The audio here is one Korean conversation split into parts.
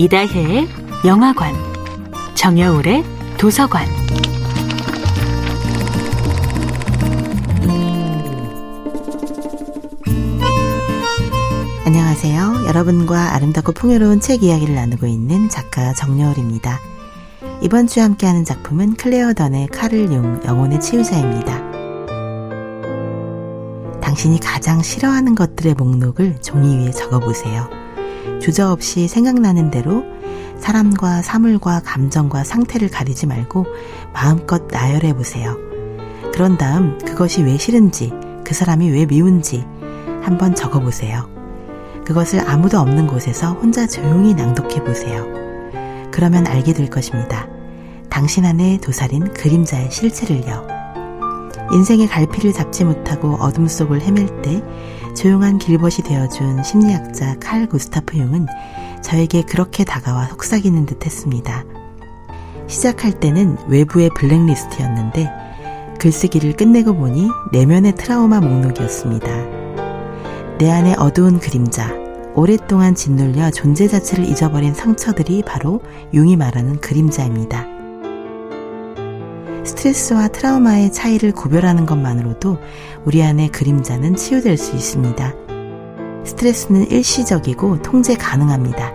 이다혜의 영화관, 정여울의 도서관. 안녕하세요. 여러분과 아름답고 풍요로운 책 이야기를 나누고 있는 작가 정여울입니다. 이번 주에 함께하는 작품은 클레어 던의 카를 용 영혼의 치유자입니다. 당신이 가장 싫어하는 것들의 목록을 종이 위에 적어보세요. 주저없이 생각나는 대로 사람과 사물과 감정과 상태를 가리지 말고 마음껏 나열해 보세요. 그런 다음 그것이 왜 싫은지, 그 사람이 왜 미운지 한번 적어 보세요. 그것을 아무도 없는 곳에서 혼자 조용히 낭독해 보세요. 그러면 알게 될 것입니다. 당신 안에 도사린 그림자의 실체를요. 인생의 갈피를 잡지 못하고 어둠 속을 헤맬 때 조용한 길벗이 되어준 심리학자 칼 구스타프 융은 저에게 그렇게 다가와 속삭이는 듯 했습니다. 시작할 때는 외부의 블랙리스트였는데 글쓰기를 끝내고 보니 내면의 트라우마 목록이었습니다. 내 안의 어두운 그림자, 오랫동안 짓눌려 존재 자체를 잊어버린 상처들이 바로 융이 말하는 그림자입니다. 스트레스와 트라우마의 차이를 구별하는 것만으로도 우리 안의 그림자는 치유될 수 있습니다. 스트레스는 일시적이고 통제 가능합니다.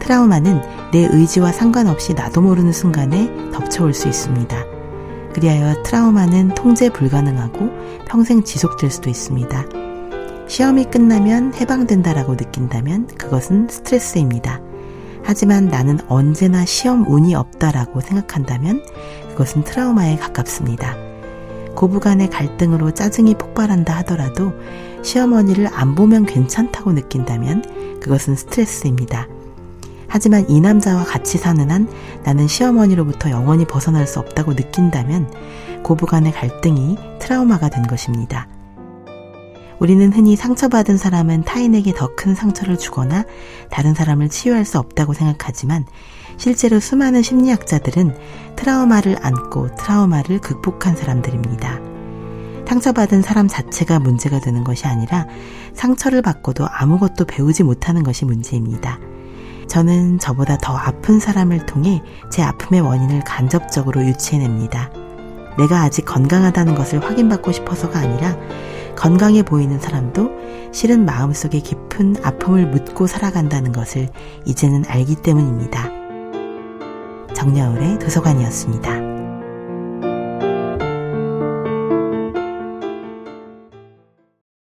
트라우마는 내 의지와 상관없이 나도 모르는 순간에 덮쳐올 수 있습니다. 그리하여 트라우마는 통제 불가능하고 평생 지속될 수도 있습니다. 시험이 끝나면 해방된다라고 느낀다면 그것은 스트레스입니다. 하지만 나는 언제나 시험 운이 없다라고 생각한다면 그것은 트라우마에 가깝습니다. 고부간의 갈등으로 짜증이 폭발한다 하더라도 시어머니를 안 보면 괜찮다고 느낀다면 그것은 스트레스입니다. 하지만 이 남자와 같이 사는 한 나는 시어머니로부터 영원히 벗어날 수 없다고 느낀다면 고부간의 갈등이 트라우마가 된 것입니다. 우리는 흔히 상처받은 사람은 타인에게 더 큰 상처를 주거나 다른 사람을 치유할 수 없다고 생각하지만 실제로 수많은 심리학자들은 트라우마를 안고 트라우마를 극복한 사람들입니다. 상처받은 사람 자체가 문제가 되는 것이 아니라 상처를 받고도 아무것도 배우지 못하는 것이 문제입니다. 저는 저보다 더 아픈 사람을 통해 제 아픔의 원인을 간접적으로 유치해냅니다. 내가 아직 건강하다는 것을 확인받고 싶어서가 아니라 건강해 보이는 사람도 실은 마음속에 깊은 아픔을 묻고 살아간다는 것을 이제는 알기 때문입니다. 정여울의 도서관이었습니다.